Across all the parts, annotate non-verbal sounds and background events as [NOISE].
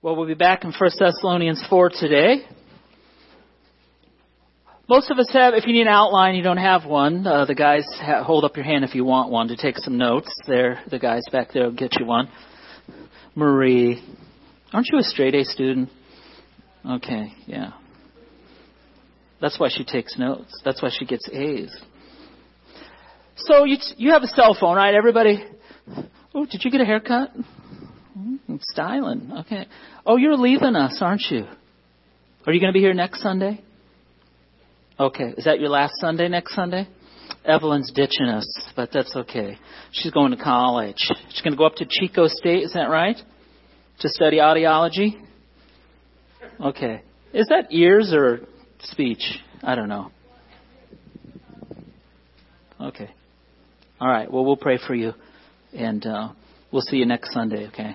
Well, we'll be back in 1 Thessalonians 4 today. Most of us have, if you need an outline, you don't have one. Uh, the guys ha- hold up your hand if you want one to take some notes. There, the guys back there will get you one. Marie, aren't you a straight A student? Okay, yeah. That's why she takes notes. That's why she gets A's. So you you have a cell phone, right? Everybody. Oh, did you get a haircut? Styling. Okay. Oh, you're leaving us, aren't you? Are you going to be here next Sunday? Okay. Is that your last Sunday next Sunday? Evelyn's ditching us, but that's okay. She's going to college. She's going to go up to Chico State, is that right? To study audiology? Okay. Is that ears or speech? I don't know. Okay. All right. Well, we'll pray for you, and uh, we'll see you next Sunday. Okay.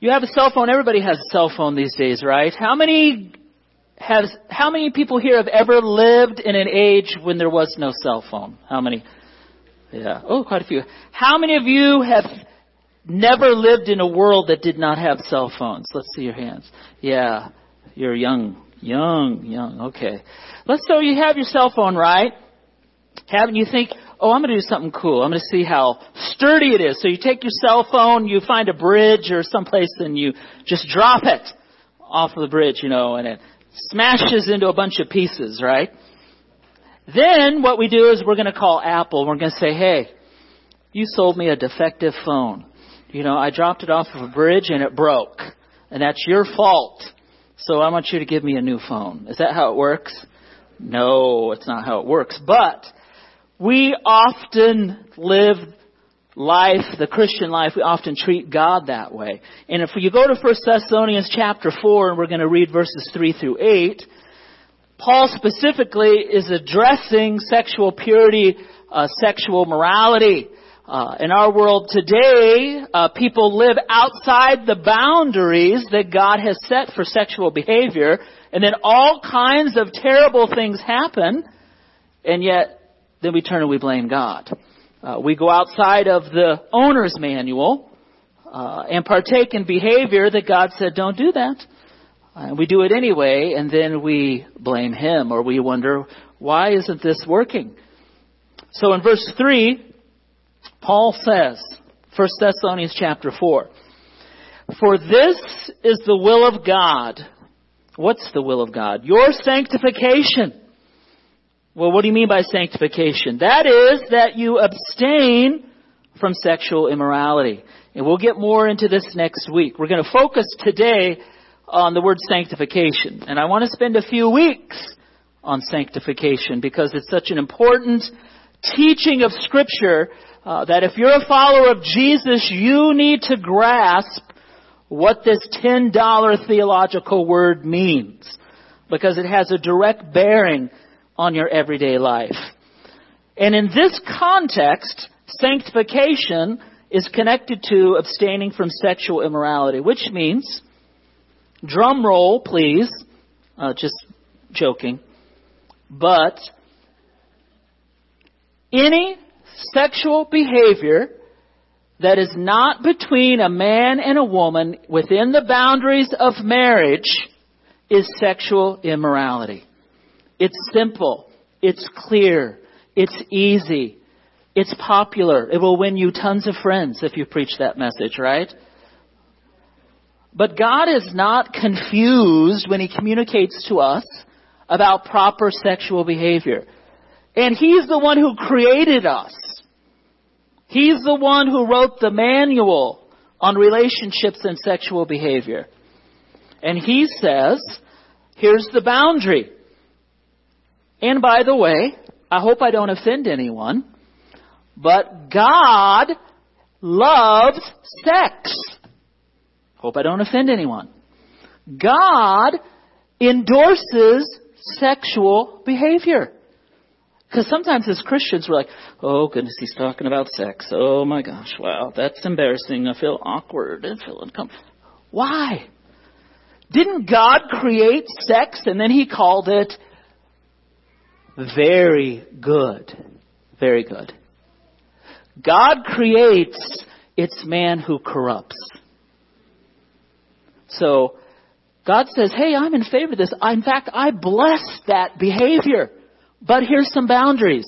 You have a cell phone. Everybody has a cell phone these days, right? How many has how many people here have ever lived in an age when there was no cell phone? How many? Yeah. Oh, quite a few. How many of you have never lived in a world that did not have cell phones? Let's see your hands. Yeah. You're young. Young, young. Okay. Let's so you have your cell phone, right? Haven't you think, oh, I'm going to do something cool. I'm going to see how sturdy it is. So you take your cell phone, you find a bridge or someplace and you just drop it off of the bridge, you know, and it smashes into a bunch of pieces, right? Then what we do is we're going to call Apple. We're going to say, hey, you sold me a defective phone. You know, I dropped it off of a bridge and it broke. And that's your fault. So I want you to give me a new phone. Is that how it works? No, it's not how it works. But we often live life, the Christian life, we often treat God that way. And if you go to 1 Thessalonians chapter 4, and we're going to read verses 3 through 8, Paul specifically is addressing sexual purity, uh, sexual morality. Uh, in our world today, uh, people live outside the boundaries that God has set for sexual behavior, and then all kinds of terrible things happen, and yet then we turn and we blame God. Uh, we go outside of the owner's manual uh, and partake in behavior that God said, don't do that. Uh, we do it anyway, and then we blame Him, or we wonder, why isn't this working? So in verse 3, Paul says, 1 Thessalonians chapter 4, For this is the will of God. What's the will of God? Your sanctification well, what do you mean by sanctification? That is that you abstain from sexual immorality. And we'll get more into this next week. We're going to focus today on the word sanctification. And I want to spend a few weeks on sanctification because it's such an important teaching of Scripture uh, that if you're a follower of Jesus, you need to grasp what this $10 theological word means because it has a direct bearing on your everyday life. And in this context, sanctification is connected to abstaining from sexual immorality, which means, drum roll please, uh, just joking, but any sexual behavior that is not between a man and a woman within the boundaries of marriage is sexual immorality. It's simple. It's clear. It's easy. It's popular. It will win you tons of friends if you preach that message, right? But God is not confused when He communicates to us about proper sexual behavior. And He's the one who created us. He's the one who wrote the manual on relationships and sexual behavior. And He says, here's the boundary. And by the way, I hope I don't offend anyone, but God loves sex. Hope I don't offend anyone. God endorses sexual behavior. Because sometimes as Christians we're like, oh goodness, he's talking about sex. Oh my gosh, wow, that's embarrassing. I feel awkward. I feel uncomfortable. Why? Didn't God create sex and then he called it very good. Very good. God creates, it's man who corrupts. So God says, hey, I'm in favor of this. In fact, I bless that behavior. But here's some boundaries.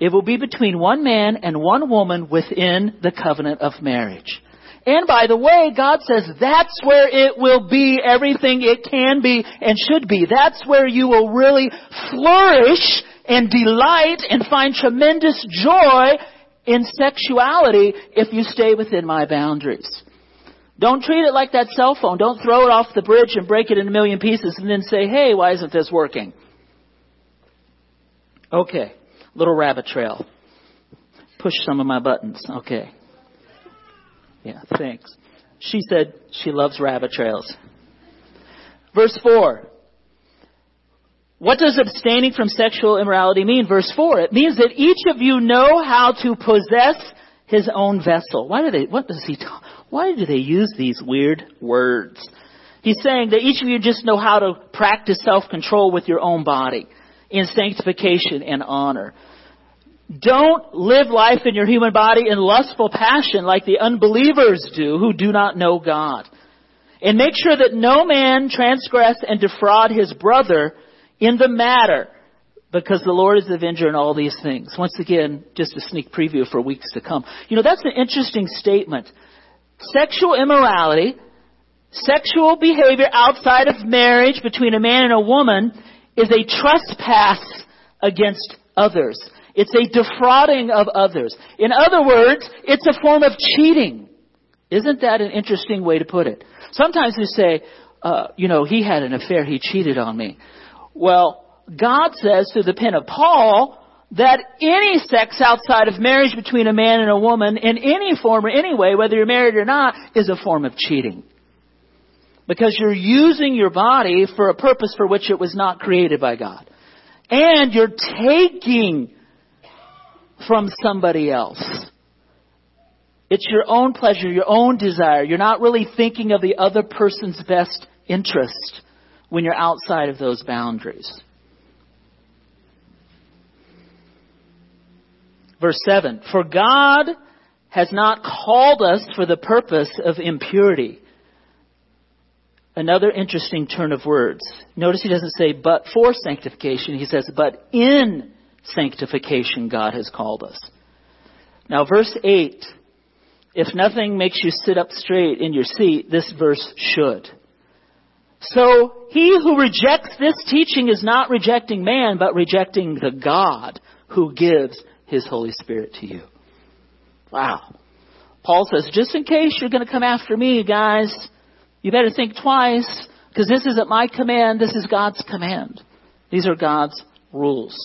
It will be between one man and one woman within the covenant of marriage. And by the way, God says that's where it will be everything it can be and should be. That's where you will really flourish and delight and find tremendous joy in sexuality if you stay within my boundaries. Don't treat it like that cell phone. Don't throw it off the bridge and break it in a million pieces and then say, hey, why isn't this working? Okay. Little rabbit trail. Push some of my buttons. Okay. Yeah, thanks. She said she loves rabbit trails. Verse 4. What does abstaining from sexual immorality mean? Verse 4. It means that each of you know how to possess his own vessel. Why do they, what does he? Why do they use these weird words? He's saying that each of you just know how to practice self-control with your own body in sanctification and honor. Don't live life in your human body in lustful passion like the unbelievers do who do not know God. And make sure that no man transgress and defraud his brother in the matter because the Lord is the avenger in all these things. Once again, just a sneak preview for weeks to come. You know, that's an interesting statement. Sexual immorality, sexual behavior outside of marriage between a man and a woman is a trespass against others. It's a defrauding of others. In other words, it's a form of cheating. Isn't that an interesting way to put it? Sometimes we say, uh, you know, he had an affair, he cheated on me. Well, God says through the pen of Paul that any sex outside of marriage between a man and a woman in any form or any way, whether you're married or not, is a form of cheating. Because you're using your body for a purpose for which it was not created by God. And you're taking from somebody else. It's your own pleasure, your own desire. You're not really thinking of the other person's best interest when you're outside of those boundaries. Verse 7 For God has not called us for the purpose of impurity another interesting turn of words. Notice he doesn't say, but for sanctification. He says, but in sanctification God has called us. Now, verse 8. If nothing makes you sit up straight in your seat, this verse should. So, he who rejects this teaching is not rejecting man, but rejecting the God who gives his Holy Spirit to you. Wow. Paul says, just in case you're going to come after me, guys, you better think twice because this isn't my command. This is God's command. These are God's rules.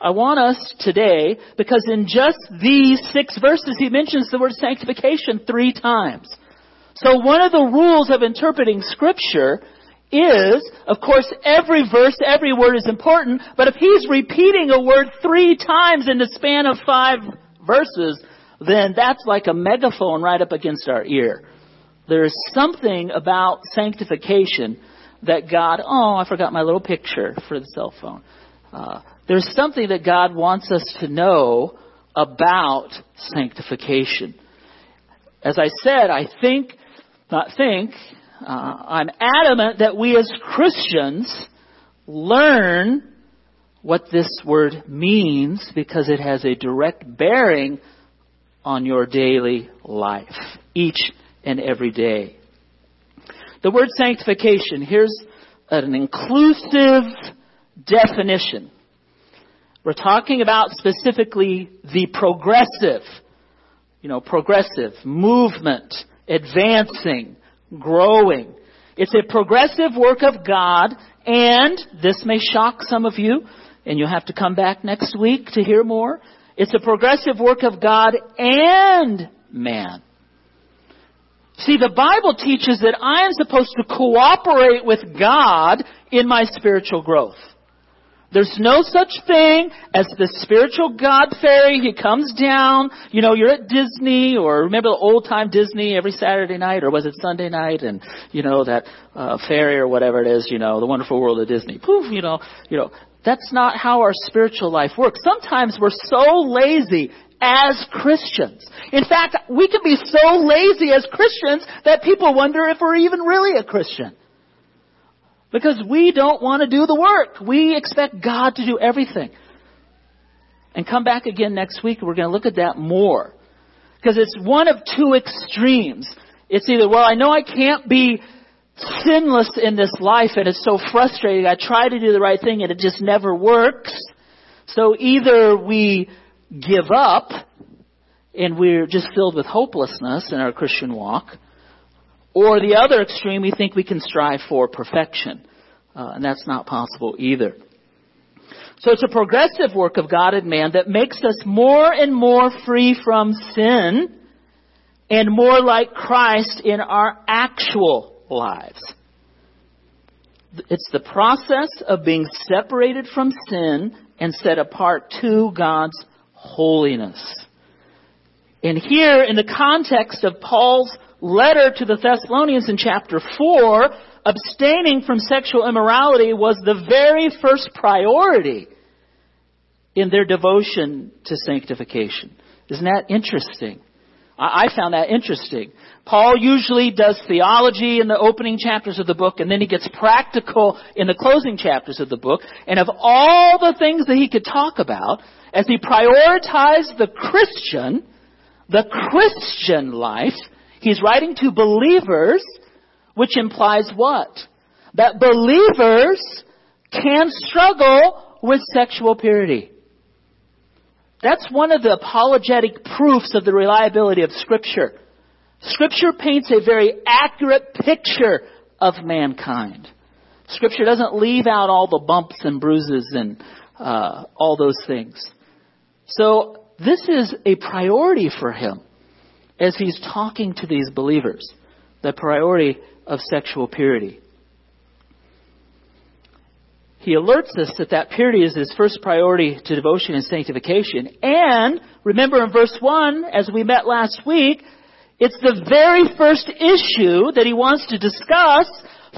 I want us today, because in just these six verses, he mentions the word sanctification three times. So one of the rules of interpreting scripture is, of course, every verse, every word is important, but if he's repeating a word three times in the span of five verses, then that's like a megaphone right up against our ear. There is something about sanctification that God, oh, I forgot my little picture for the cell phone. Uh, there's something that God wants us to know about sanctification. As I said, I think, not think, uh, I'm adamant that we as Christians learn what this word means because it has a direct bearing on your daily life. Each and every day. The word sanctification, here's an inclusive definition. We're talking about specifically the progressive, you know, progressive movement, advancing, growing. It's a progressive work of God, and this may shock some of you, and you'll have to come back next week to hear more. It's a progressive work of God and man. See, the Bible teaches that I am supposed to cooperate with God in my spiritual growth. There's no such thing as the spiritual God fairy. He comes down. You know, you're at Disney or remember the old time Disney every Saturday night or was it Sunday night and, you know, that, uh, fairy or whatever it is, you know, the wonderful world of Disney. Poof, you know, you know, that's not how our spiritual life works. Sometimes we're so lazy as Christians. In fact, we can be so lazy as Christians that people wonder if we're even really a Christian. Because we don't want to do the work. We expect God to do everything. And come back again next week. We're going to look at that more. Because it's one of two extremes. It's either, well, I know I can't be sinless in this life and it's so frustrating. I try to do the right thing and it just never works. So either we give up and we're just filled with hopelessness in our Christian walk, or the other extreme, we think we can strive for perfection. Uh, and that's not possible either. So it's a progressive work of God and man that makes us more and more free from sin and more like Christ in our actual lives. It's the process of being separated from sin and set apart to God's holiness. And here, in the context of Paul's letter to the Thessalonians in chapter 4, abstaining from sexual immorality was the very first priority in their devotion to sanctification. Isn't that interesting? I found that interesting. Paul usually does theology in the opening chapters of the book, and then he gets practical in the closing chapters of the book. And of all the things that he could talk about, as he prioritized the Christian, the Christian life, he's writing to believers, which implies what? That believers can struggle with sexual purity. That's one of the apologetic proofs of the reliability of Scripture. Scripture paints a very accurate picture of mankind. Scripture doesn't leave out all the bumps and bruises and uh, all those things. So this is a priority for him as he's talking to these believers. The priority of sexual purity. He alerts us that that purity is his first priority to devotion and sanctification. And remember in verse 1, as we met last week, it's the very first issue that he wants to discuss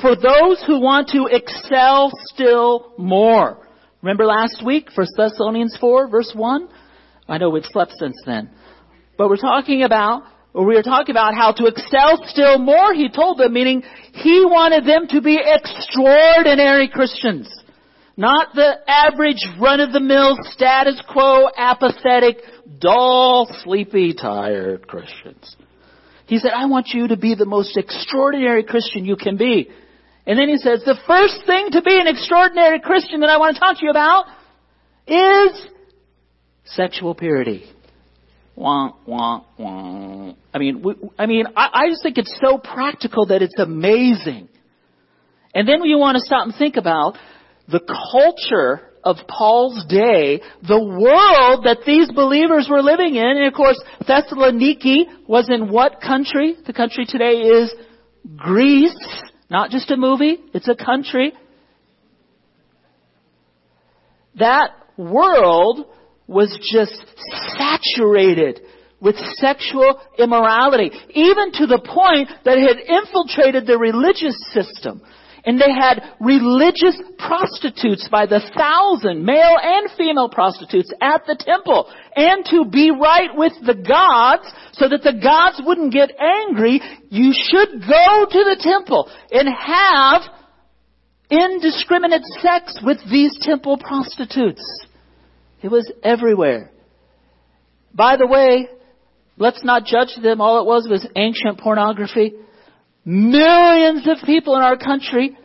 for those who want to excel still more. Remember last week, 1 Thessalonians 4, verse 1? I know we've slept since then. But we're talking about, or we were talking about how to excel still more, he told them, meaning he wanted them to be extraordinary Christians. Not the average run-of-the-mill status quo, apathetic, dull, sleepy, tired Christians. He said, I want you to be the most extraordinary Christian you can be. And then he says, the first thing to be an extraordinary Christian that I want to talk to you about is sexual purity. Wah, wah, wah. I mean, we, I mean, I, I just think it's so practical that it's amazing. And then you want to stop and think about the culture of Paul's day, the world that these believers were living in, and of course, Thessaloniki was in what country? The country today is Greece. Not just a movie, it's a country. That world was just saturated with sexual immorality, even to the point that it had infiltrated the religious system. And they had religious prostitutes by the thousand, male and female prostitutes at the temple. And to be right with the gods, so that the gods wouldn't get angry, you should go to the temple and have indiscriminate sex with these temple prostitutes. It was everywhere. By the way, let's not judge them. All it was was ancient pornography. Millions of people in our country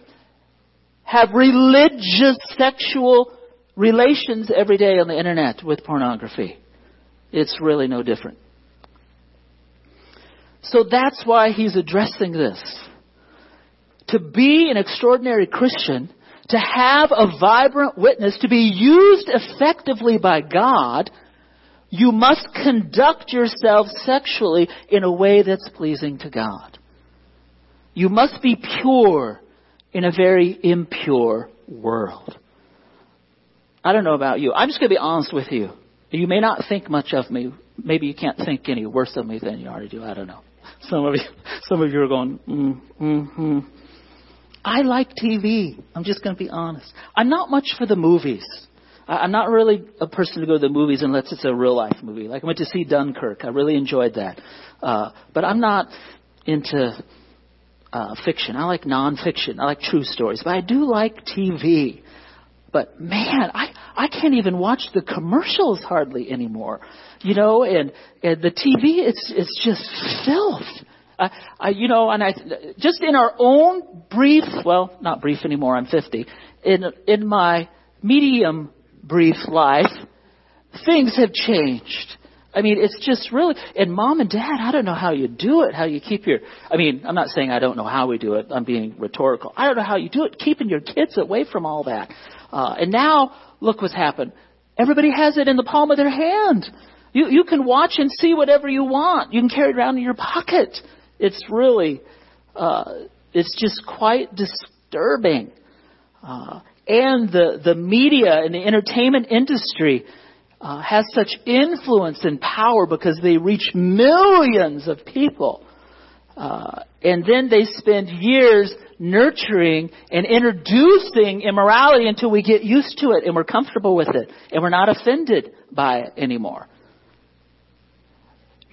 have religious sexual relations every day on the internet with pornography. It's really no different. So that's why he's addressing this. To be an extraordinary Christian, to have a vibrant witness, to be used effectively by God, you must conduct yourself sexually in a way that's pleasing to God. You must be pure in a very impure world. I don't know about you. I'm just going to be honest with you. You may not think much of me. Maybe you can't think any worse of me than you already do. I don't know. Some of you, [LAUGHS] some of you are going, mm, mm-hmm. I like TV. I'm just going to be honest. I'm not much for the movies. I'm not really a person to go to the movies unless it's a real life movie. Like I went to see Dunkirk. I really enjoyed that. Uh, but I'm not into uh, fiction. I like nonfiction. I like true stories. But I do like TV. But man, I I can't even watch the commercials hardly anymore. You know, and and the TV it's it's just filth. I, I, you know, and I, just in our own brief, well, not brief anymore, I'm 50, in, in my medium brief life, things have changed. I mean, it's just really, and mom and dad, I don't know how you do it, how you keep your, I mean, I'm not saying I don't know how we do it, I'm being rhetorical. I don't know how you do it, keeping your kids away from all that. Uh, and now, look what's happened. Everybody has it in the palm of their hand. You, you can watch and see whatever you want. You can carry it around in your pocket. It's really, uh, it's just quite disturbing. Uh, and the, the media and the entertainment industry uh, has such influence and power because they reach millions of people. Uh, and then they spend years nurturing and introducing immorality until we get used to it and we're comfortable with it and we're not offended by it anymore.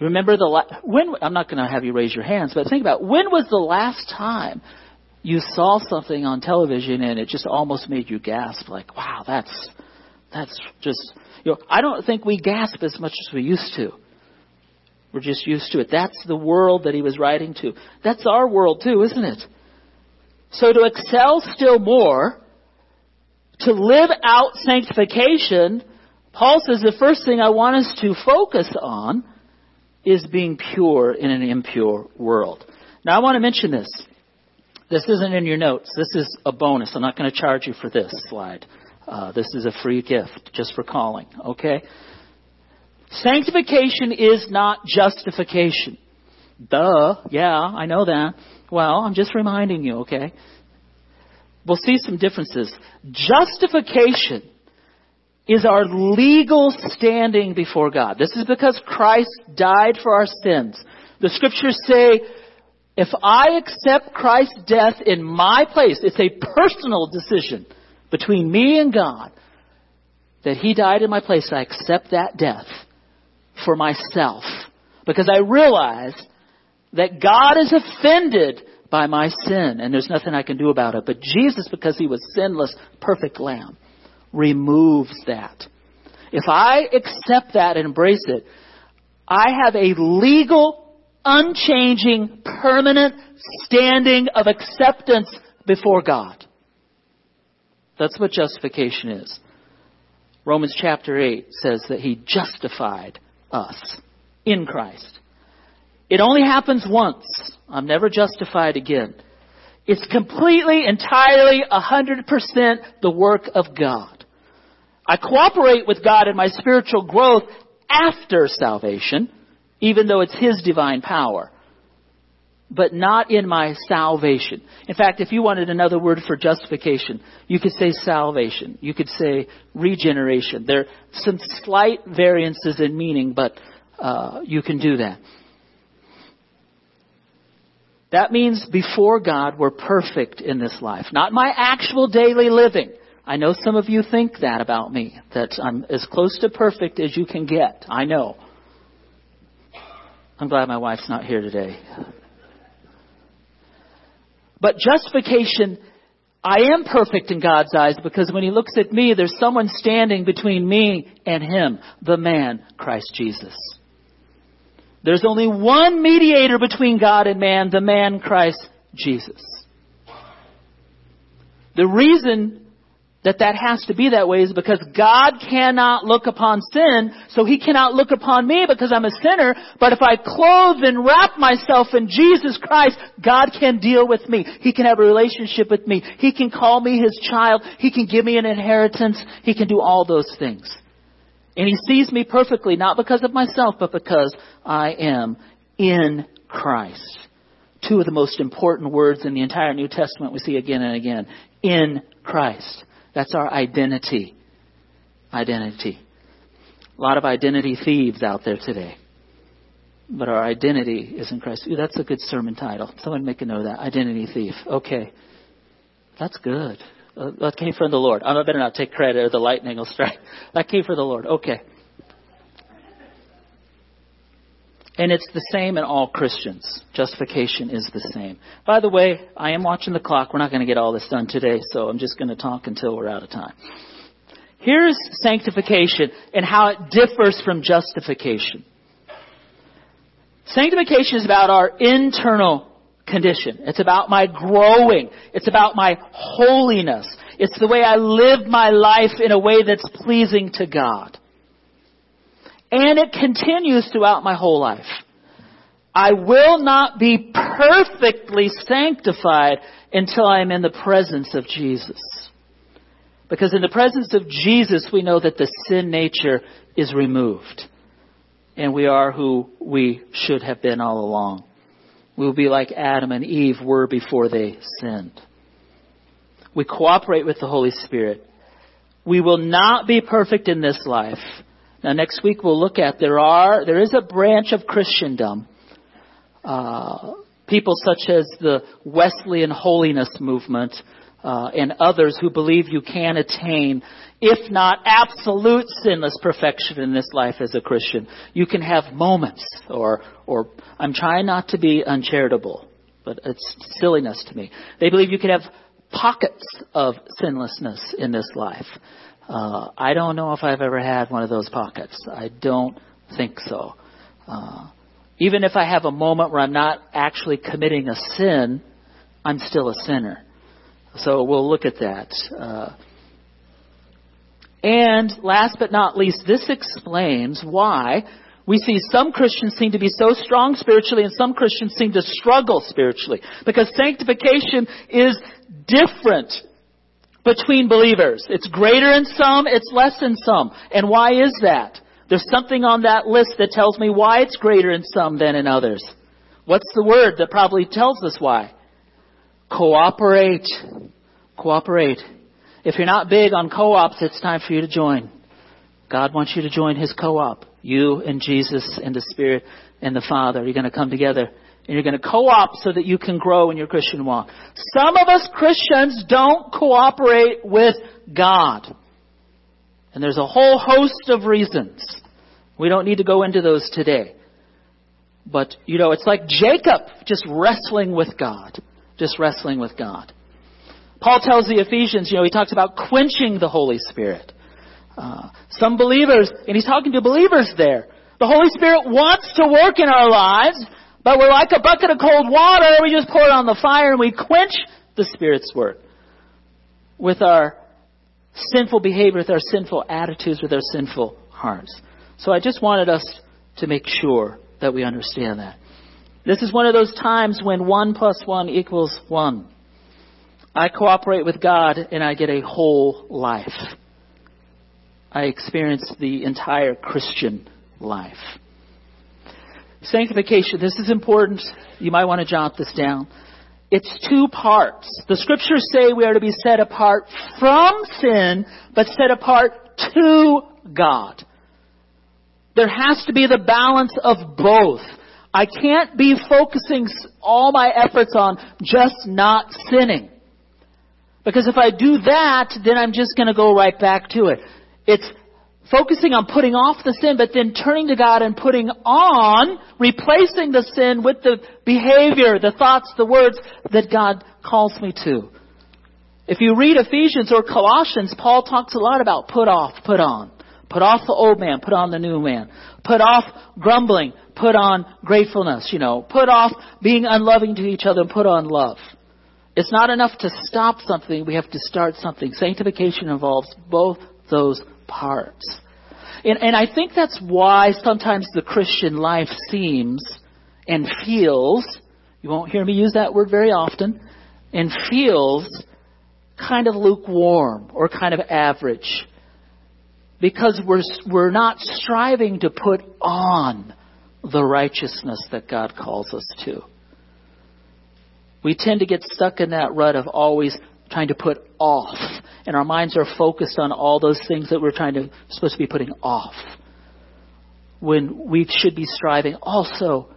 Remember the la- when I'm not going to have you raise your hands, but think about when was the last time you saw something on television and it just almost made you gasp like, "Wow, that's that's just you know, I don't think we gasp as much as we used to. We're just used to it. That's the world that he was writing to. That's our world too, isn't it? So to excel still more, to live out sanctification, Paul says the first thing I want us to focus on is being pure in an impure world. Now I want to mention this. This isn't in your notes. This is a bonus. I'm not going to charge you for this slide. Uh, this is a free gift just for calling. Okay? Sanctification is not justification. Duh. Yeah, I know that. Well, I'm just reminding you, okay? We'll see some differences. Justification is our legal standing before God. This is because Christ died for our sins. The scriptures say, if I accept Christ's death in my place, it's a personal decision between me and God that He died in my place. I accept that death for myself because I realize that God is offended by my sin and there's nothing I can do about it. But Jesus, because He was sinless, perfect lamb, removes that. If I accept that and embrace it, I have a legal, unchanging, permanent standing of acceptance before God. That's what justification is. Romans chapter 8 says that he justified us in Christ. It only happens once. I'm never justified again. It's completely, entirely, 100% the work of God. I cooperate with God in my spiritual growth after salvation, even though it's His divine power, but not in my salvation. In fact, if you wanted another word for justification, you could say salvation. You could say regeneration. There are some slight variances in meaning, but uh, you can do that. That means before God, we're perfect in this life. Not my actual daily living. I know some of you think that about me, that I'm as close to perfect as you can get. I know. I'm glad my wife's not here today. But justification, I am perfect in God's eyes because when He looks at me, there's someone standing between me and Him, the man, Christ Jesus. There's only one mediator between God and man, the man Christ Jesus. The reason that that has to be that way is because God cannot look upon sin, so He cannot look upon me because I'm a sinner, but if I clothe and wrap myself in Jesus Christ, God can deal with me. He can have a relationship with me. He can call me His child. He can give me an inheritance. He can do all those things. And He sees me perfectly, not because of myself, but because I am in Christ. Two of the most important words in the entire New Testament we see again and again. In Christ. That's our identity. Identity. A lot of identity thieves out there today. But our identity is in Christ. Ooh, that's a good sermon title. Someone make a note of that. Identity thief. Okay. That's good. Uh, that came from the Lord. I better not take credit or the lightning will strike. [LAUGHS] That came from the Lord. Okay. And it's the same in all Christians. Justification is the same. By the way, I am watching the clock. We're not going to get all this done today, so I'm just going to talk until we're out of time. Here's sanctification and how it differs from justification. Sanctification is about our internal condition. It's about my growing. It's about my holiness. It's the way I live my life in a way that's pleasing to God. And it continues throughout my whole life. I will not be perfectly sanctified until I'm in the presence of Jesus. Because in the presence of Jesus, we know that the sin nature is removed. And we are who we should have been all along. We will be like Adam and Eve were before they sinned. We cooperate with the Holy Spirit. We will not be perfect in this life. Now next week we'll look at there are there is a branch of Christendom. Uh, people such as the Wesleyan holiness movement uh, and others who believe you can attain, if not absolute sinless perfection in this life as a Christian. You can have moments, or, or I'm trying not to be uncharitable, but it's silliness to me. They believe you can have pockets of sinlessness in this life. Uh, I don't know if I've ever had one of those pockets. I don't think so. Uh, even if I have a moment where I'm not actually committing a sin, I'm still a sinner. So we'll look at that. Uh, and last but not least, this explains why we see some Christians seem to be so strong spiritually and some Christians seem to struggle spiritually. Because sanctification is different between believers. It's greater in some, it's less in some. And why is that? There's something on that list that tells me why it's greater in some than in others. What's the word that probably tells us why? Cooperate. Cooperate. If you're not big on co-ops, it's time for you to join. God wants you to join His co-op. You and Jesus and the Spirit and the Father. You're going to come together and you're going to co-op so that you can grow in your Christian walk. Some of us Christians don't cooperate with God. And there's a whole host of reasons. We don't need to go into those today. But, you know, it's like Jacob just wrestling with God just wrestling with God. Paul tells the Ephesians, you know, he talks about quenching the Holy Spirit. Uh, some believers, and he's talking to believers there. The Holy Spirit wants to work in our lives, but we're like a bucket of cold water. We just pour it on the fire and we quench the Spirit's work with our sinful behavior, with our sinful attitudes, with our sinful hearts. So I just wanted us to make sure that we understand that. This is one of those times when one plus one equals one. I cooperate with God and I get a whole life. I experience the entire Christian life. Sanctification, this is important. You might want to jot this down. It's two parts. The scriptures say we are to be set apart from sin, but set apart to God. There has to be the balance of both. I can't be focusing all my efforts on just not sinning. Because if I do that, then I'm just going to go right back to it. It's focusing on putting off the sin, but then turning to God and putting on, replacing the sin with the behavior, the thoughts, the words that God calls me to. If you read Ephesians or Colossians, Paul talks a lot about put off, put on. Put off the old man, put on the new man. Put off grumbling, put on gratefulness, you know. Put off being unloving to each other and put on love. It's not enough to stop something, we have to start something. Sanctification involves both those parts. And, and I think that's why sometimes the Christian life seems and feels, you won't hear me use that word very often, and feels kind of lukewarm or kind of average because we're, we're not striving to put on the righteousness that God calls us to. We tend to get stuck in that rut of always trying to put off, and our minds are focused on all those things that we're trying to supposed to be putting off. When we should be striving also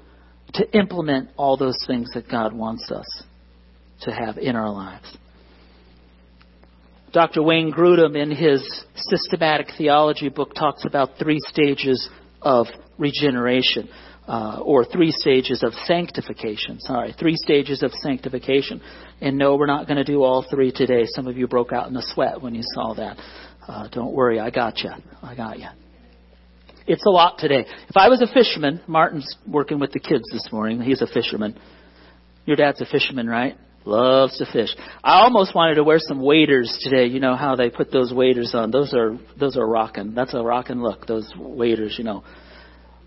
to implement all those things that God wants us to have in our lives. Dr. Wayne Grudem, in his systematic theology book, talks about three stages of regeneration, uh, or three stages of sanctification. Sorry, three stages of sanctification. And no, we're not going to do all three today. Some of you broke out in a sweat when you saw that. Uh, don't worry, I got you. I got you. It's a lot today. If I was a fisherman, Martin's working with the kids this morning. He's a fisherman. Your dad's a fisherman, right? Loves to fish. I almost wanted to wear some waders today. You know how they put those waders on. Those are those are rocking. That's a rocking look. Those waders, you know,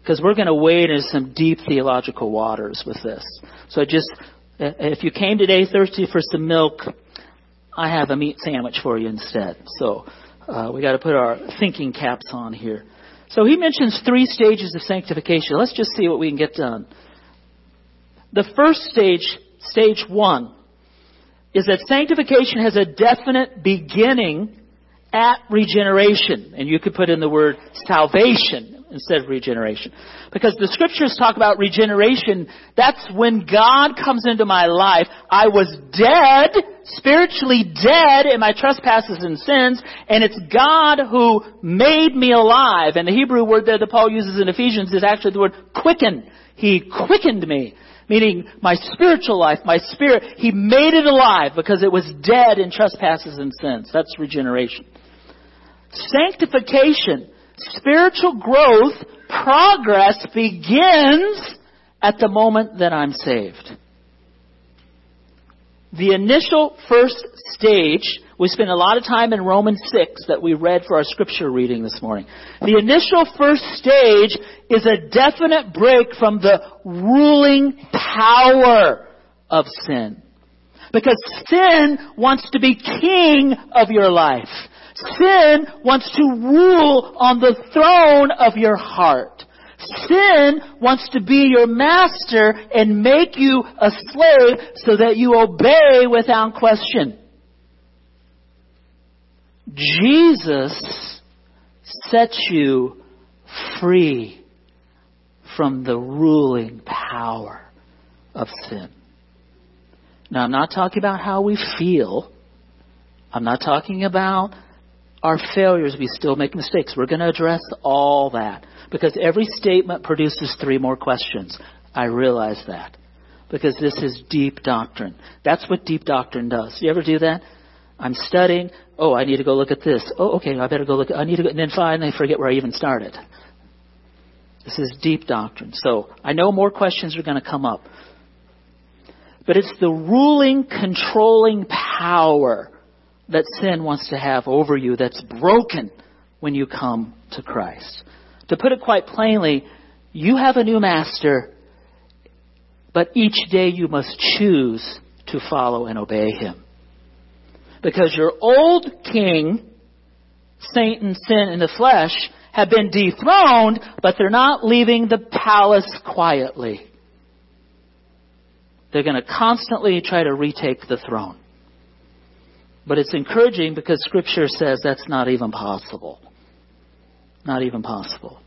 because we're going to wade into some deep theological waters with this. So just if you came today thirsty for some milk, I have a meat sandwich for you instead. So uh, we got to put our thinking caps on here. So he mentions three stages of sanctification. Let's just see what we can get done. The first stage, stage one, is that sanctification has a definite beginning at regeneration. And you could put in the word salvation instead of regeneration. Because the scriptures talk about regeneration. That's when God comes into my life. I was dead, spiritually dead in my trespasses and sins, and it's God who made me alive. And the Hebrew word there that Paul uses in Ephesians is actually the word quicken. He quickened me. Meaning my spiritual life, my spirit, He made it alive because it was dead in trespasses and sins. That's regeneration. Sanctification spiritual growth, progress begins at the moment that I'm saved. The initial first stage, we spent a lot of time in Romans 6 that we read for our scripture reading this morning. The initial first stage is a definite break from the ruling power of sin. Because sin wants to be king of your life. Sin wants to rule on the throne of your heart. Sin wants to be your master and make you a slave so that you obey without question. Jesus sets you free from the ruling power of sin. Now, I'm not talking about how we feel. I'm not talking about our failures, we still make mistakes. We're going to address all that because every statement produces three more questions. I realize that because this is deep doctrine. That's what deep doctrine does. You ever do that? I'm studying. Oh, I need to go look at this. Oh, okay, I better go look. I need to go, and then finally forget where I even started. This is deep doctrine. So I know more questions are going to come up. But it's the ruling, controlling power that sin wants to have over you that's broken when you come to Christ. To put it quite plainly, you have a new master, but each day you must choose to follow and obey him. Because your old king, Satan, sin in the flesh, have been dethroned, but they're not leaving the palace quietly. They're going to constantly try to retake the throne. But it's encouraging because Scripture says that's not even possible. Not even possible.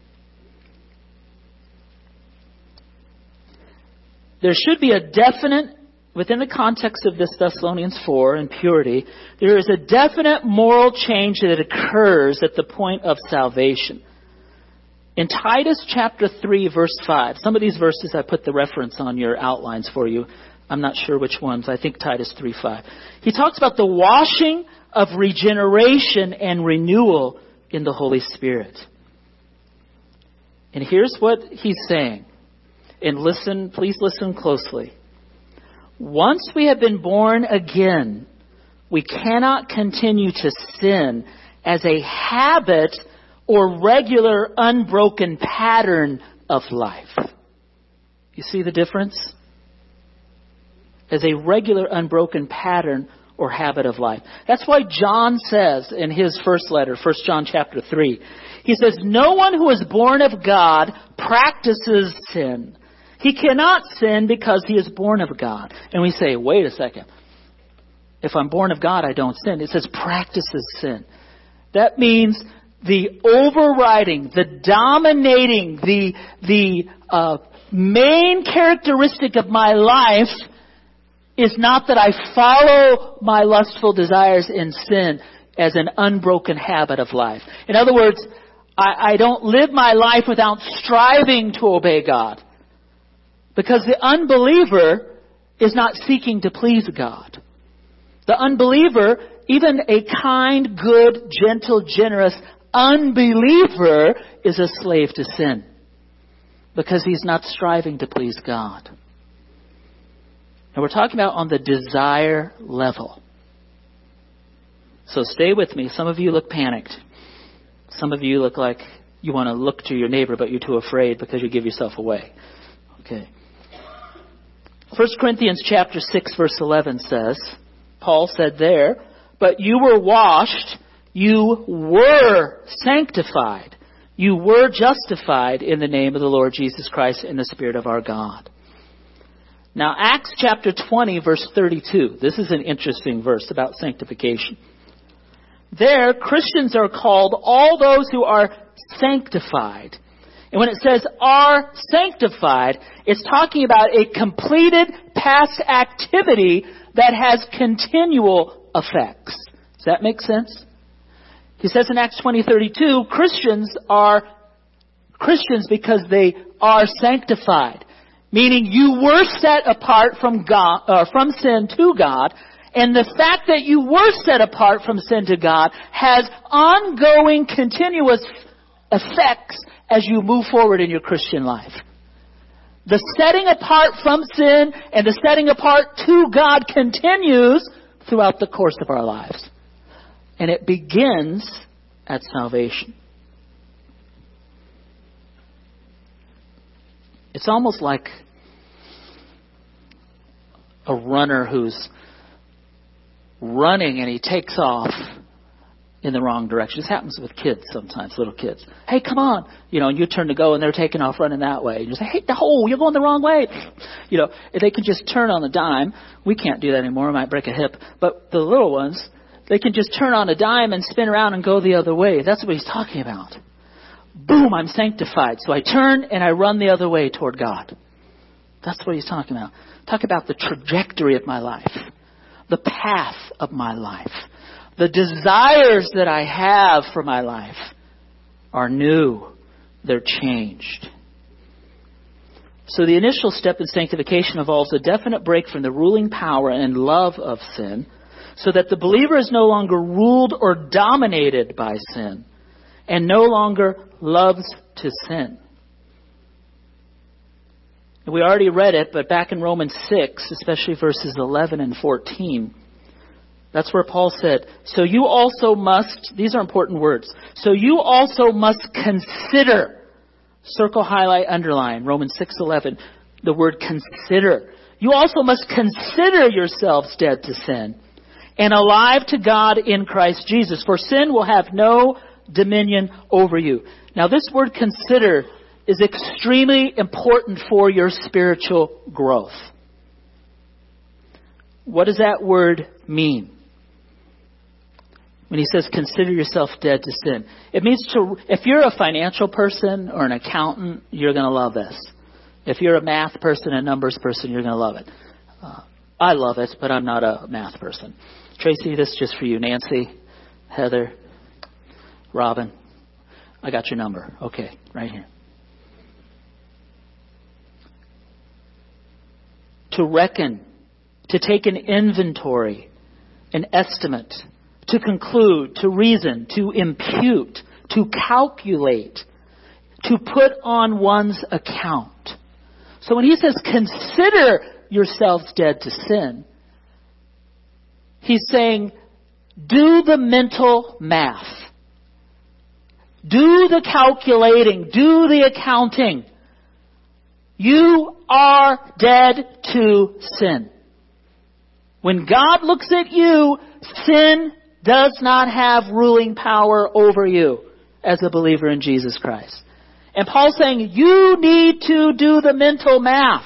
There should be a definite, within the context of this Thessalonians 4 and purity, there is a definite moral change that occurs at the point of salvation. In Titus chapter 3 verse 5, some of these verses I put the reference on your outlines for you. I'm not sure which ones. I think Titus 3:5. He talks about the washing of regeneration and renewal in the Holy Spirit. And here's what he's saying. And listen, please listen closely. Once we have been born again, we cannot continue to sin as a habit or regular unbroken pattern of life. You see the difference? as a regular unbroken pattern or habit of life. That's why John says in his first letter, 1 John chapter 3, he says, No one who is born of God practices sin. He cannot sin because he is born of God. And we say, wait a second. If I'm born of God, I don't sin. It says practices sin. That means the overriding, the dominating, the, the uh, main characteristic of my life is not that I follow my lustful desires in sin. as an unbroken habit of life. In other words, I, I don't live my life without striving to obey God. Because the unbeliever is not seeking to please God. The unbeliever, even a kind, good, gentle, generous unbeliever is a slave to sin. Because he's not striving to please God. And we're talking about on the desire level. So stay with me. Some of you look panicked. Some of you look like you want to look to your neighbor, but you're too afraid because you give yourself away. Okay. 1 Corinthians chapter 6 verse 11 says, Paul said there, but you were washed, you were sanctified, you were justified in the name of the Lord Jesus Christ in the Spirit of our God. Now Acts chapter 20 verse 32, this is an interesting verse about sanctification. There, Christians are called all those who are sanctified. And when it says are sanctified, it's talking about a completed past activity that has continual effects. Does that make sense? He says in Acts 20:32, Christians are Christians because they are sanctified, meaning you were set apart from God, uh, from sin to God, and the fact that you were set apart from sin to God has ongoing, continuous effects as you move forward in your Christian life. The setting apart from sin and the setting apart to God continues throughout the course of our lives. And it begins at salvation. It's almost like a runner who's running and he takes off in the wrong direction. This happens with kids sometimes, little kids. Hey, come on. You know, and you turn to go and they're taking off running that way. And you say, hey, no, you're going the wrong way. You know, if they can just turn on a dime. We can't do that anymore. We might break a hip. But the little ones, they can just turn on a dime and spin around and go the other way. That's what he's talking about. Boom, I'm sanctified. So I turn and I run the other way toward God. That's what he's talking about. Talk about the trajectory of my life the path of my life. The desires that I have for my life are new. They're changed. So the initial step in sanctification involves a definite break from the ruling power and love of sin so that the believer is no longer ruled or dominated by sin and no longer loves to sin. We already read it, but back in Romans 6, especially verses 11 and 14, that's where Paul said, So you also must, these are important words, so you also must consider, circle, highlight, underline, Romans 6:11, the word consider. You also must consider yourselves dead to sin and alive to God in Christ Jesus, for sin will have no dominion over you. Now this word consider is extremely important for your spiritual growth. What does that word mean? When he says consider yourself dead to sin. It means to, if you're a financial person or an accountant, you're going to love this. If you're a math person, a numbers person, you're going to love it. Uh, I love it, but I'm not a math person. Tracy, this is just for you. Nancy, Heather, Robin, I got your number. Okay, right here. to reckon, to take an inventory, an estimate, to conclude, to reason, to impute, to calculate, to put on one's account. So when he says consider yourselves dead to sin, he's saying do the mental math. Do the calculating. Do the accounting. You are dead to sin. When God looks at you, sin does not have ruling power over you as a believer in Jesus Christ. And Paul's saying you need to do the mental math.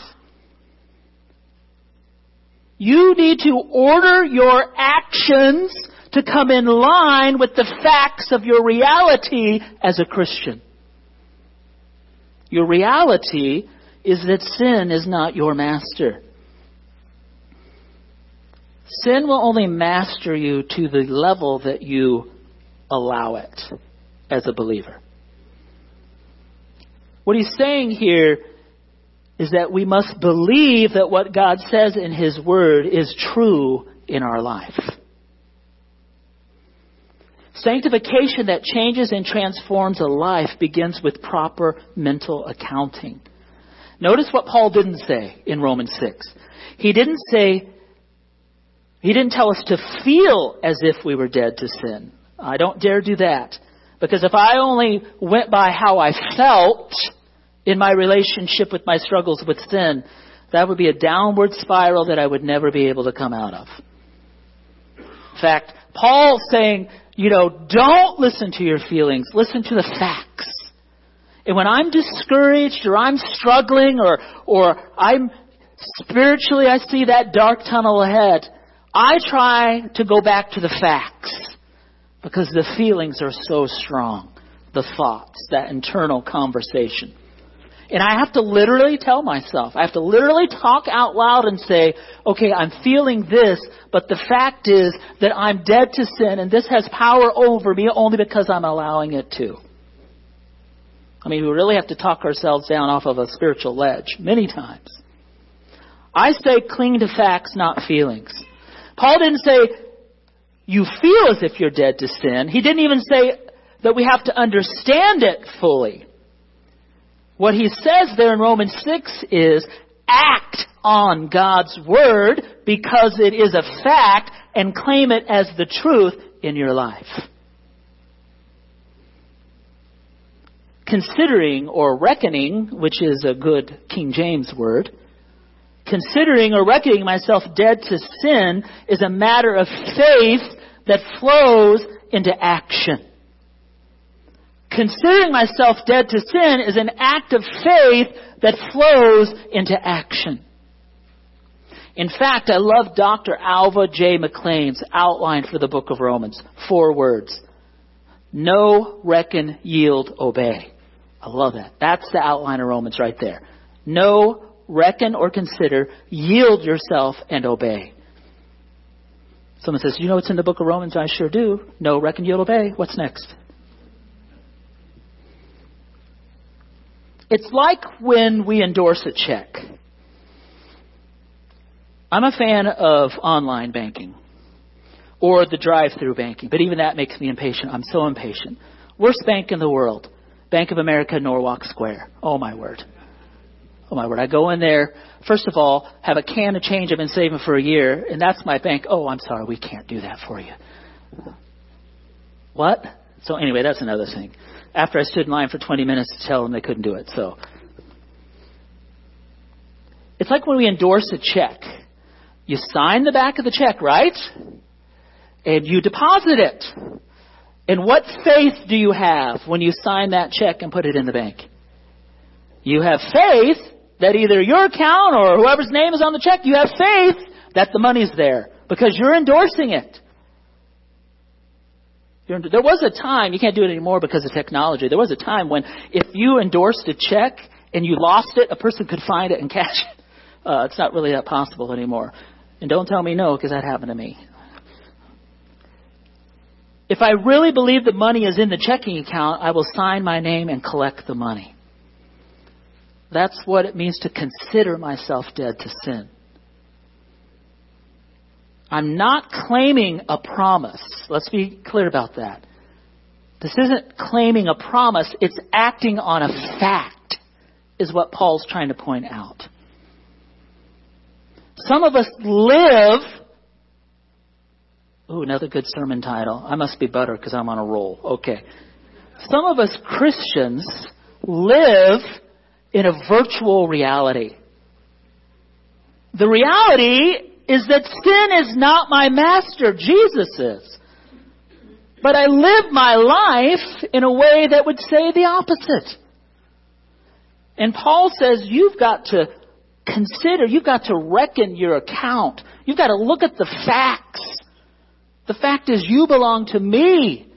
You need to order your actions to come in line with the facts of your reality as a Christian. Your reality is that sin is not your master. Sin will only master you to the level that you allow it as a believer. What he's saying here is that we must believe that what God says in His Word is true in our life. Sanctification that changes and transforms a life begins with proper mental accounting. Notice what Paul didn't say in Romans 6. He didn't say, he didn't tell us to feel as if we were dead to sin. I don't dare do that. Because if I only went by how I felt in my relationship with my struggles with sin, that would be a downward spiral that I would never be able to come out of. In fact, Paul's saying, you know, don't listen to your feelings, listen to the facts. And when I'm discouraged or I'm struggling or, or I'm spiritually, I see that dark tunnel ahead, I try to go back to the facts because the feelings are so strong. The thoughts, that internal conversation. And I have to literally tell myself, I have to literally talk out loud and say, okay, I'm feeling this, but the fact is that I'm dead to sin and this has power over me only because I'm allowing it to. I mean, we really have to talk ourselves down off of a spiritual ledge many times. I say cling to facts, not feelings. Paul didn't say you feel as if you're dead to sin. He didn't even say that we have to understand it fully. What he says there in Romans 6 is act on God's word because it is a fact and claim it as the truth in your life. Considering or reckoning, which is a good King James word, considering or reckoning myself dead to sin is a matter of faith that flows into action. Considering myself dead to sin is an act of faith that flows into action. In fact, I love Dr. Alva J. McClain's outline for the book of Romans. Four words. Know, reckon, yield, obey. I love that. That's the outline of Romans right there. Know, reckon, or consider, yield yourself, and obey. Someone says, You know what's in the book of Romans? I sure do. Know, reckon, yield, obey. What's next? It's like when we endorse a check. I'm a fan of online banking or the drive through banking, but even that makes me impatient. I'm so impatient. Worst bank in the world Bank of America, Norwalk Square. Oh, my word. Oh, my word. I go in there, first of all, have a can of change I've been saving for a year, and that's my bank. Oh, I'm sorry, we can't do that for you. What? So, anyway, that's another thing after I stood in line for 20 minutes to tell them they couldn't do it. So it's like when we endorse a check. You sign the back of the check, right? And you deposit it. And what faith do you have when you sign that check and put it in the bank? You have faith that either your account or whoever's name is on the check, you have faith that the money's there because you're endorsing it. There was a time, you can't do it anymore because of technology. There was a time when if you endorsed a check and you lost it, a person could find it and [LAUGHS] cash it. Uh, it's not really that possible anymore. And don't tell me no because that happened to me. If I really believe the money is in the checking account, I will sign my name and collect the money. That's what it means to consider myself dead to sin. I'm not claiming a promise. Let's be clear about that. This isn't claiming a promise, it's acting on a fact, is what Paul's trying to point out. Some of us live. Ooh, another good sermon title. I must be butter because I'm on a roll. Okay. Some of us Christians live in a virtual reality. The reality is that sin is not my master, Jesus is. But I live my life in a way that would say the opposite. And Paul says you've got to consider, you've got to reckon your account. You've got to look at the facts. The fact is you belong to me.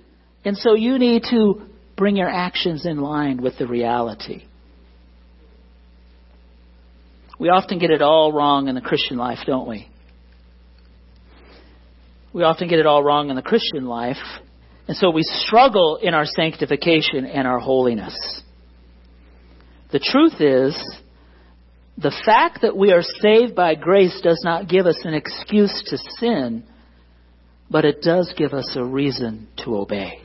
And so you need to bring your actions in line with the reality. We often get it all wrong in the Christian life, don't we? We often get it all wrong in the Christian life. And so we struggle in our sanctification and our holiness. The truth is, the fact that we are saved by grace does not give us an excuse to sin, but it does give us a reason to obey.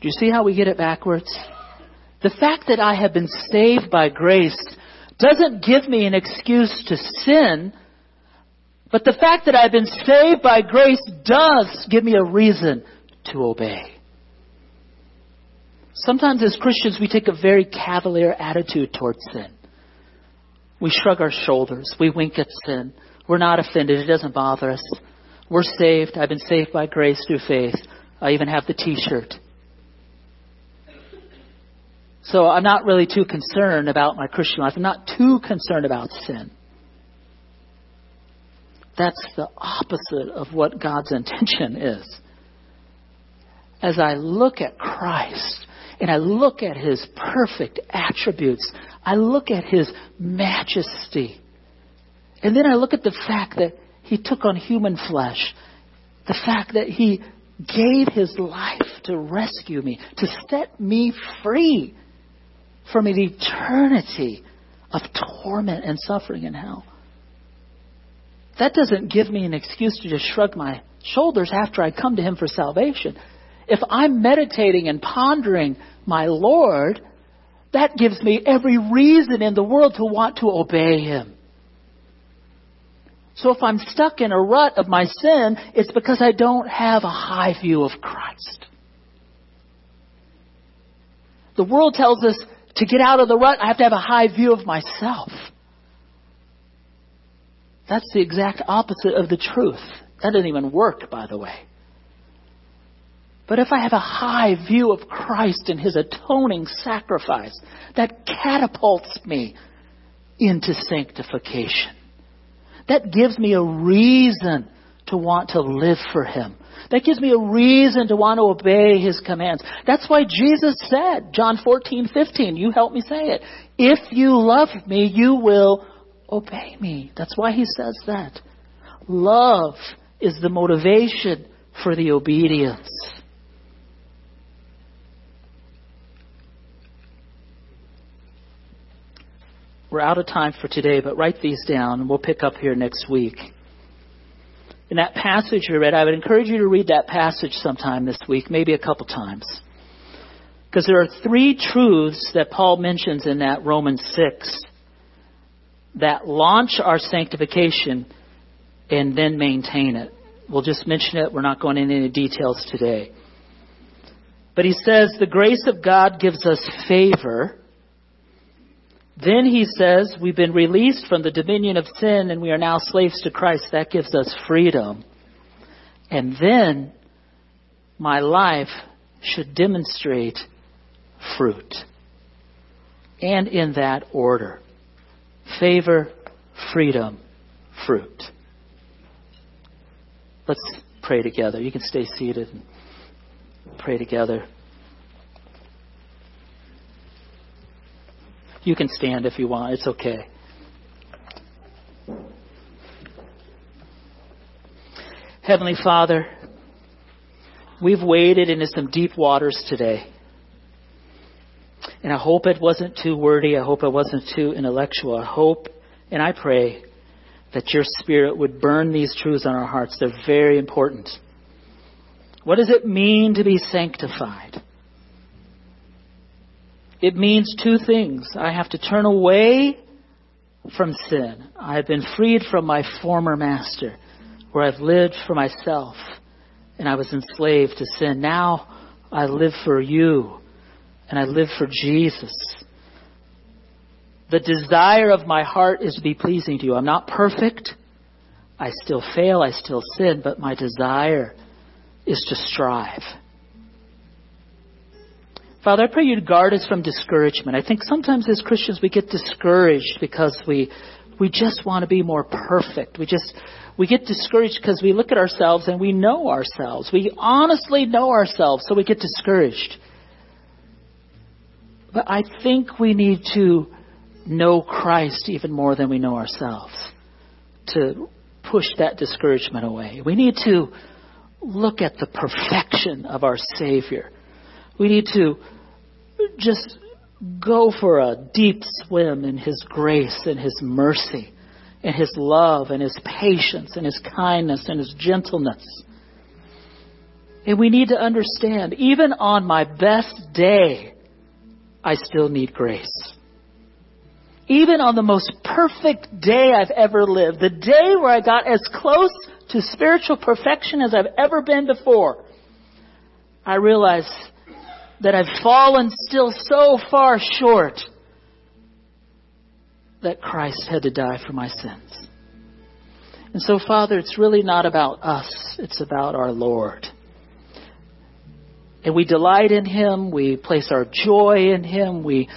Do you see how we get it backwards? The fact that I have been saved by grace doesn't give me an excuse to sin, but the fact that I've been saved by grace does give me a reason to obey. Sometimes as Christians we take a very cavalier attitude towards sin. We shrug our shoulders. We wink at sin. We're not offended. It doesn't bother us. We're saved. I've been saved by grace through faith. I even have the t-shirt. So I'm not really too concerned about my Christian life. I'm not too concerned about sin. That's the opposite of what God's [LAUGHS] intention is. As I look at Christ and I look at His perfect attributes, I look at His majesty, and then I look at the fact that He took on human flesh, the fact that He gave His life to rescue me, to set me free from an eternity of torment and suffering in hell. That doesn't give me an excuse to just shrug my shoulders after I come to Him for salvation. If I'm meditating and pondering my Lord, that gives me every reason in the world to want to obey Him. So if I'm stuck in a rut of my sin, it's because I don't have a high view of Christ. The world tells us to get out of the rut, I have to have a high view of myself. That's the exact opposite of the truth. That doesn't even work, by the way. But if I have a high view of Christ and His atoning sacrifice, that catapults me into sanctification. That gives me a reason to want to live for Him. That gives me a reason to want to obey His commands. That's why Jesus said, John 14, 15, you help me say it. If you love me, you will obey me. That's why He says that. Love is the motivation for the obedience. We're out of time for today, but write these down and we'll pick up here next week in that passage you read, I would encourage you to read that passage sometime this week, maybe a couple times. Because there are three truths that Paul mentions in that Romans 6 that launch our sanctification and then maintain it. We'll just mention it. We're not going into any details today. But he says the grace of God gives us favor then he says, We've been released from the dominion of sin and we are now slaves to Christ. That gives us freedom. And then my life should demonstrate fruit. And in that order favor, freedom, fruit. Let's pray together. You can stay seated and pray together. You can stand if you want. It's okay. Heavenly Father, we've waded into some deep waters today. And I hope it wasn't too wordy. I hope it wasn't too intellectual. I hope and I pray that your Spirit would burn these truths on our hearts. They're very important. What does it mean to be sanctified? It means two things. I have to turn away from sin. I have been freed from my former master, where I've lived for myself and I was enslaved to sin. Now I live for you and I live for Jesus. The desire of my heart is to be pleasing to you. I'm not perfect. I still fail. I still sin, but my desire is to strive. Father, I pray you'd guard us from discouragement. I think sometimes as Christians we get discouraged because we we just want to be more perfect. We just we get discouraged because we look at ourselves and we know ourselves. We honestly know ourselves, so we get discouraged. But I think we need to know Christ even more than we know ourselves. To push that discouragement away. We need to look at the perfection of our Savior. We need to just go for a deep swim in His grace and His mercy and His love and His patience and His kindness and His gentleness. And we need to understand, even on my best day, I still need grace. Even on the most perfect day I've ever lived, the day where I got as close to spiritual perfection as I've ever been before, I realize that I've fallen still so far short that Christ had to die for my sins. And so, Father, it's really not about us, it's about our Lord. And we delight in Him, we place our joy in Him, we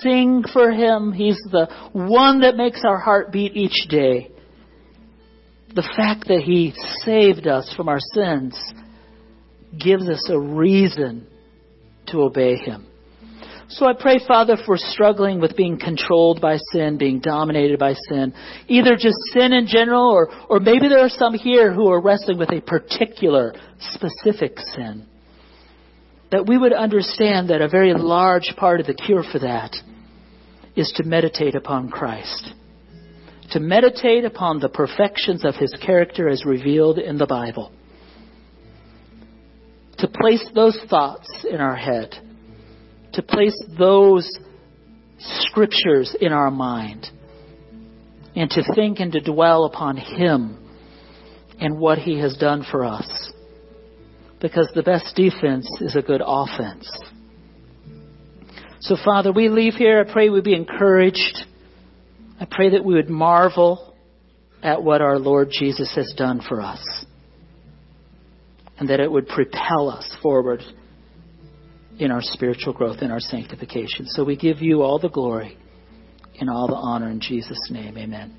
sing for Him. He's the one that makes our heart beat each day. The fact that He saved us from our sins gives us a reason to obey Him. So I pray, Father, for struggling with being controlled by sin, being dominated by sin, either just sin in general, or, or maybe there are some here who are wrestling with a particular, specific sin. That we would understand that a very large part of the cure for that is to meditate upon Christ. To meditate upon the perfections of His character as revealed in the Bible. To place those thoughts in our head to place those scriptures in our mind and to think and to dwell upon Him and what He has done for us. Because the best defense is a good offense. So, Father, we leave here. I pray we be encouraged. I pray that we would marvel at what our Lord Jesus has done for us. And that it would propel us forward in our spiritual growth, in our sanctification. So we give you all the glory and all the honor in Jesus' name. Amen.